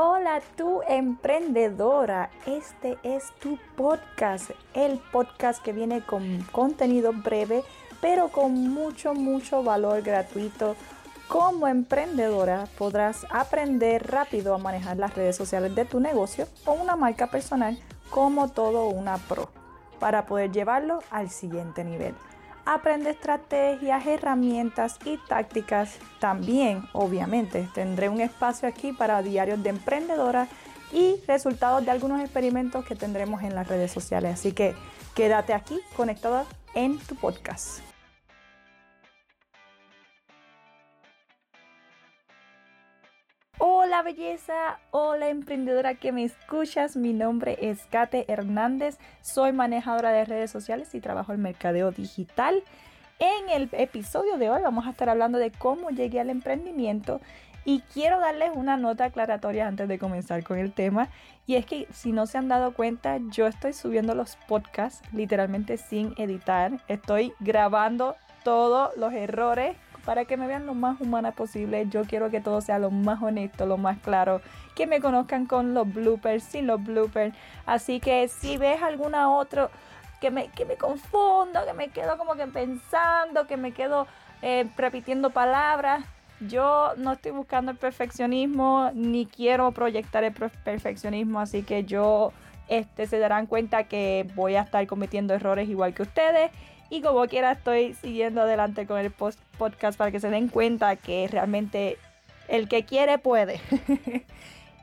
Hola, tu emprendedora. Este es tu podcast, el podcast que viene con contenido breve, pero con mucho, mucho valor gratuito. Como emprendedora podrás aprender rápido a manejar las redes sociales de tu negocio o una marca personal como todo una pro para poder llevarlo al siguiente nivel aprende estrategias, herramientas y tácticas. También, obviamente, tendré un espacio aquí para diarios de emprendedora y resultados de algunos experimentos que tendremos en las redes sociales. Así que quédate aquí conectada en tu podcast. Hola belleza, hola emprendedora que me escuchas, mi nombre es Kate Hernández, soy manejadora de redes sociales y trabajo en mercadeo digital. En el episodio de hoy vamos a estar hablando de cómo llegué al emprendimiento y quiero darles una nota aclaratoria antes de comenzar con el tema. Y es que si no se han dado cuenta, yo estoy subiendo los podcasts literalmente sin editar. Estoy grabando todos los errores para que me vean lo más humana posible. Yo quiero que todo sea lo más honesto, lo más claro, que me conozcan con los bloopers, sin los bloopers. Así que si ves alguna otra que me, que me confundo, que me quedo como que pensando, que me quedo eh, repitiendo palabras, yo no estoy buscando el perfeccionismo ni quiero proyectar el perfeccionismo, así que yo este, se darán cuenta que voy a estar cometiendo errores igual que ustedes y como quiera estoy siguiendo adelante con el podcast para que se den cuenta que realmente el que quiere puede.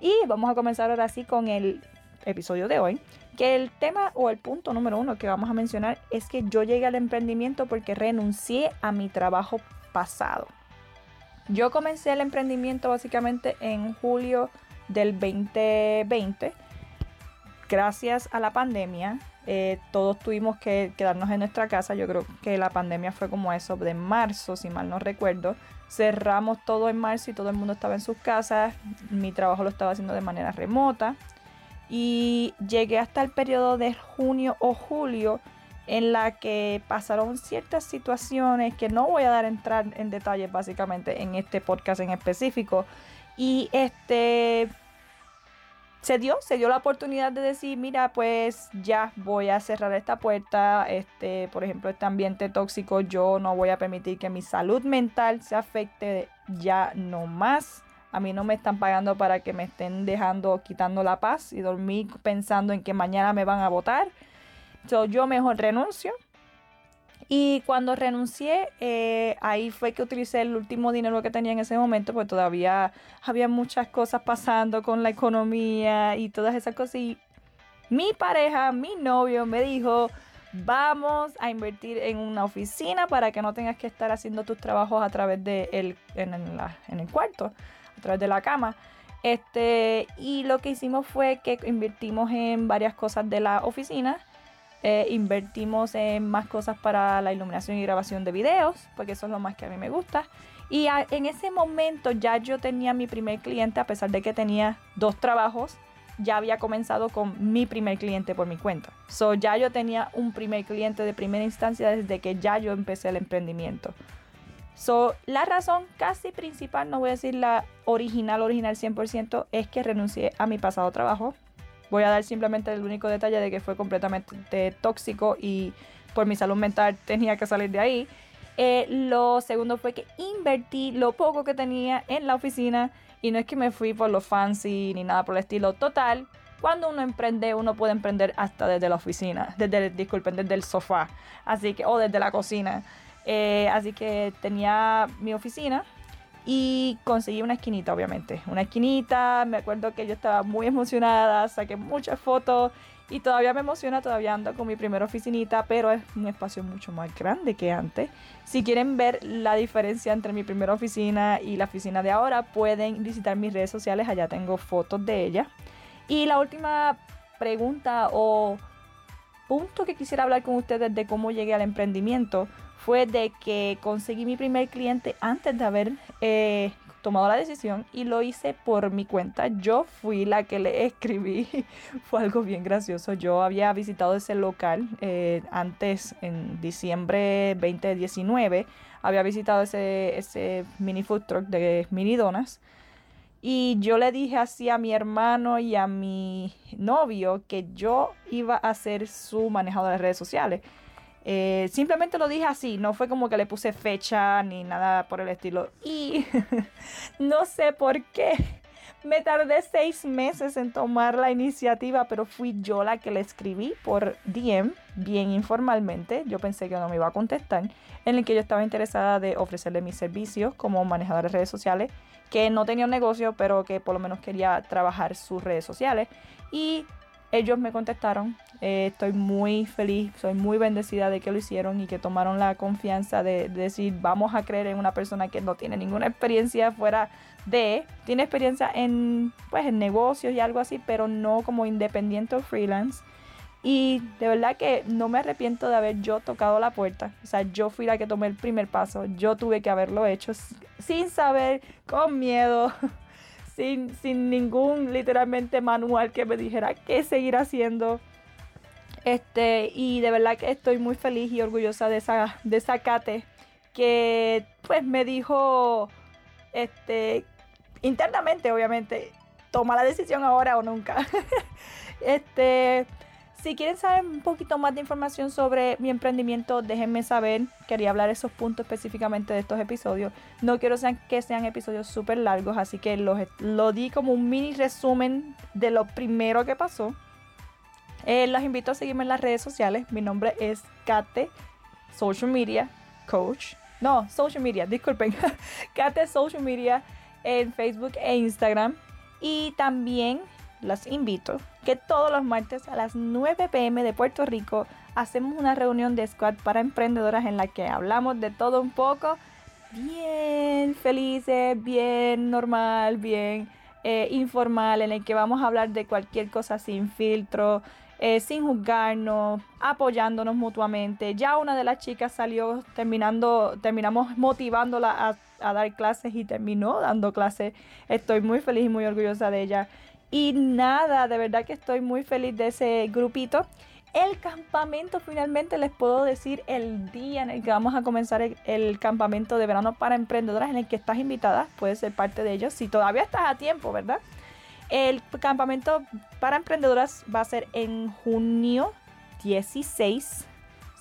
y vamos a comenzar ahora sí con el episodio de hoy. Que el tema o el punto número uno que vamos a mencionar es que yo llegué al emprendimiento porque renuncié a mi trabajo pasado. Yo comencé el emprendimiento básicamente en julio del 2020 gracias a la pandemia, eh, todos tuvimos que quedarnos en nuestra casa. Yo creo que la pandemia fue como eso, de marzo, si mal no recuerdo. Cerramos todo en marzo y todo el mundo estaba en sus casas. Mi trabajo lo estaba haciendo de manera remota. Y llegué hasta el periodo de junio o julio en la que pasaron ciertas situaciones que no voy a dar entrar en detalles básicamente en este podcast en específico. Y este se dio, se dio la oportunidad de decir, mira, pues ya voy a cerrar esta puerta, este, por ejemplo, este ambiente tóxico, yo no voy a permitir que mi salud mental se afecte ya no más. A mí no me están pagando para que me estén dejando, quitando la paz y dormir pensando en que mañana me van a votar. So, yo mejor renuncio y cuando renuncié, eh, ahí fue que utilicé el último dinero que tenía en ese momento, porque todavía había muchas cosas pasando con la economía y todas esas cosas. Y mi pareja, mi novio, me dijo, vamos a invertir en una oficina para que no tengas que estar haciendo tus trabajos a través de el, en, en el cuarto, a través de la cama. Este, y lo que hicimos fue que invertimos en varias cosas de la oficina eh, invertimos en más cosas para la iluminación y grabación de videos, porque eso es lo más que a mí me gusta. Y en ese momento ya yo tenía mi primer cliente, a pesar de que tenía dos trabajos, ya había comenzado con mi primer cliente por mi cuenta. So ya yo tenía un primer cliente de primera instancia desde que ya yo empecé el emprendimiento. So, la razón casi principal, no voy a decir la original, original 100%, es que renuncié a mi pasado trabajo Voy a dar simplemente el único detalle de que fue completamente tóxico y por mi salud mental tenía que salir de ahí. Eh, lo segundo fue que invertí lo poco que tenía en la oficina y no es que me fui por lo fancy ni nada por el estilo. Total, cuando uno emprende, uno puede emprender hasta desde la oficina, desde, disculpen, desde el sofá, así que, o desde la cocina. Eh, así que tenía mi oficina y conseguí una esquinita, obviamente. Una esquinita, me acuerdo que yo estaba muy emocionada, saqué muchas fotos y todavía me emociona, todavía ando con mi primera oficinita, pero es un espacio mucho más grande que antes. Si quieren ver la diferencia entre mi primera oficina y la oficina de ahora, pueden visitar mis redes sociales, allá tengo fotos de ella. Y la última pregunta o punto que quisiera hablar con ustedes de cómo llegué al emprendimiento fue de que conseguí mi primer cliente antes de haber eh, tomado la decisión y lo hice por mi cuenta. Yo fui la que le escribí. fue algo bien gracioso. Yo había visitado ese local eh, antes, en diciembre 2019. Había visitado ese, ese mini food truck de mini donas. Y yo le dije así a mi hermano y a mi novio que yo iba a ser su manejador de redes sociales. Eh, simplemente lo dije así, no fue como que le puse fecha ni nada por el estilo. Y no sé por qué. Me tardé seis meses en tomar la iniciativa, pero fui yo la que le escribí por DM, bien informalmente. Yo pensé que no me iba a contestar, en el que yo estaba interesada de ofrecerle mis servicios como manejadora de redes sociales, que no tenía un negocio, pero que por lo menos quería trabajar sus redes sociales. Y ellos me contestaron. Eh, estoy muy feliz, soy muy bendecida de que lo hicieron y que tomaron la confianza de, decir vamos a creer en una persona que no tiene ninguna experiencia fuera de, tiene experiencia en, pues, en negocios y algo así, pero no como independiente o freelance. Y de verdad que no me arrepiento de haber yo tocado la puerta. O sea, yo fui la que tomé el primer paso. Yo tuve que haberlo hecho sin saber, con miedo. sin, ningún literalmente manual que me dijera qué seguir haciendo. Este, y de verdad que estoy muy feliz y orgullosa de esa, de esa Kate que pues me dijo este internamente obviamente toma la decisión ahora o nunca. este si quieren saber un poquito más de información sobre mi emprendimiento, déjenme saber. Quería hablar esos puntos específicamente de estos episodios. No quiero que sean episodios súper largos, así que los, lo di como un mini resumen de lo primero que pasó. Eh, los invito a seguirme en las redes sociales. Mi nombre es Kate, Social Media Coach. No, Social Media, disculpen. Kate Social Media en Facebook e Instagram. Y también las invito que todos los martes a las 9 pm de Puerto Rico hacemos una reunión de squad para emprendedoras en la que hablamos de todo un poco, bien felices, bien normal, bien eh, informal, en el que vamos a hablar de cualquier cosa sin filtro. Eh, sin juzgarnos, apoyándonos mutuamente. Ya una de las chicas salió terminando, terminamos motivándola a, a dar clases y terminó dando clases. Estoy muy feliz y muy orgullosa de ella. Y nada, de verdad que estoy muy feliz de ese grupito. El campamento, finalmente les puedo decir el día en el que vamos a comenzar el, campamento de verano para emprendedoras en el que estás invitada, puedes ser parte de ellos si todavía estás a tiempo, ¿verdad? El campamento para emprendedoras va a ser en junio 16.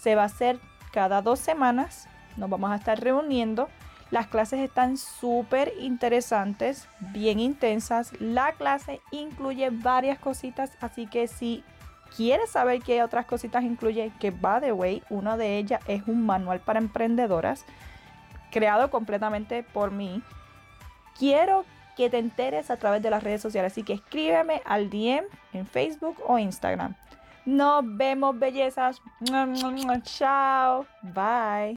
Se va a hacer cada dos semanas. Nos vamos a estar reuniendo las clases están súper interesantes, bien intensas. La clase incluye varias cositas, así que si quieres saber qué otras cositas incluye, que va de way, una de ellas es un manual para emprendedoras creado completamente por mí. Quiero que te enteres a través de las redes sociales, así que escríbeme al DM en Facebook o Instagram. Nos vemos, bellezas. Chao. Bye.